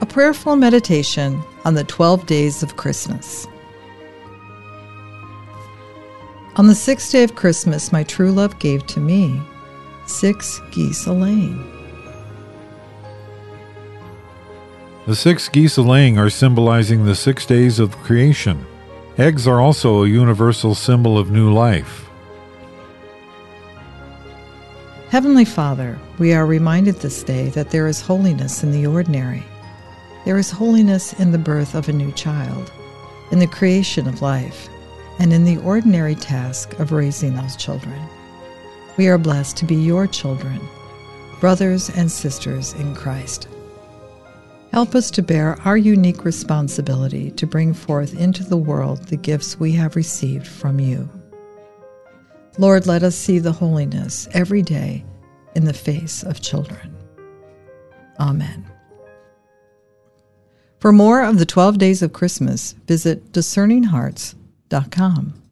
a prayerful meditation on the 12 days of Christmas. On the sixth day of Christmas, my true love gave to me six geese a laying. The six geese a laying are symbolizing the six days of creation. Eggs are also a universal symbol of new life. Heavenly Father, we are reminded this day that there is holiness in the ordinary. There is holiness in the birth of a new child, in the creation of life, and in the ordinary task of raising those children. We are blessed to be your children, brothers and sisters in Christ. Help us to bear our unique responsibility to bring forth into the world the gifts we have received from you. Lord, let us see the holiness every day in the face of children. Amen. For more of the 12 days of Christmas, visit discerninghearts.com.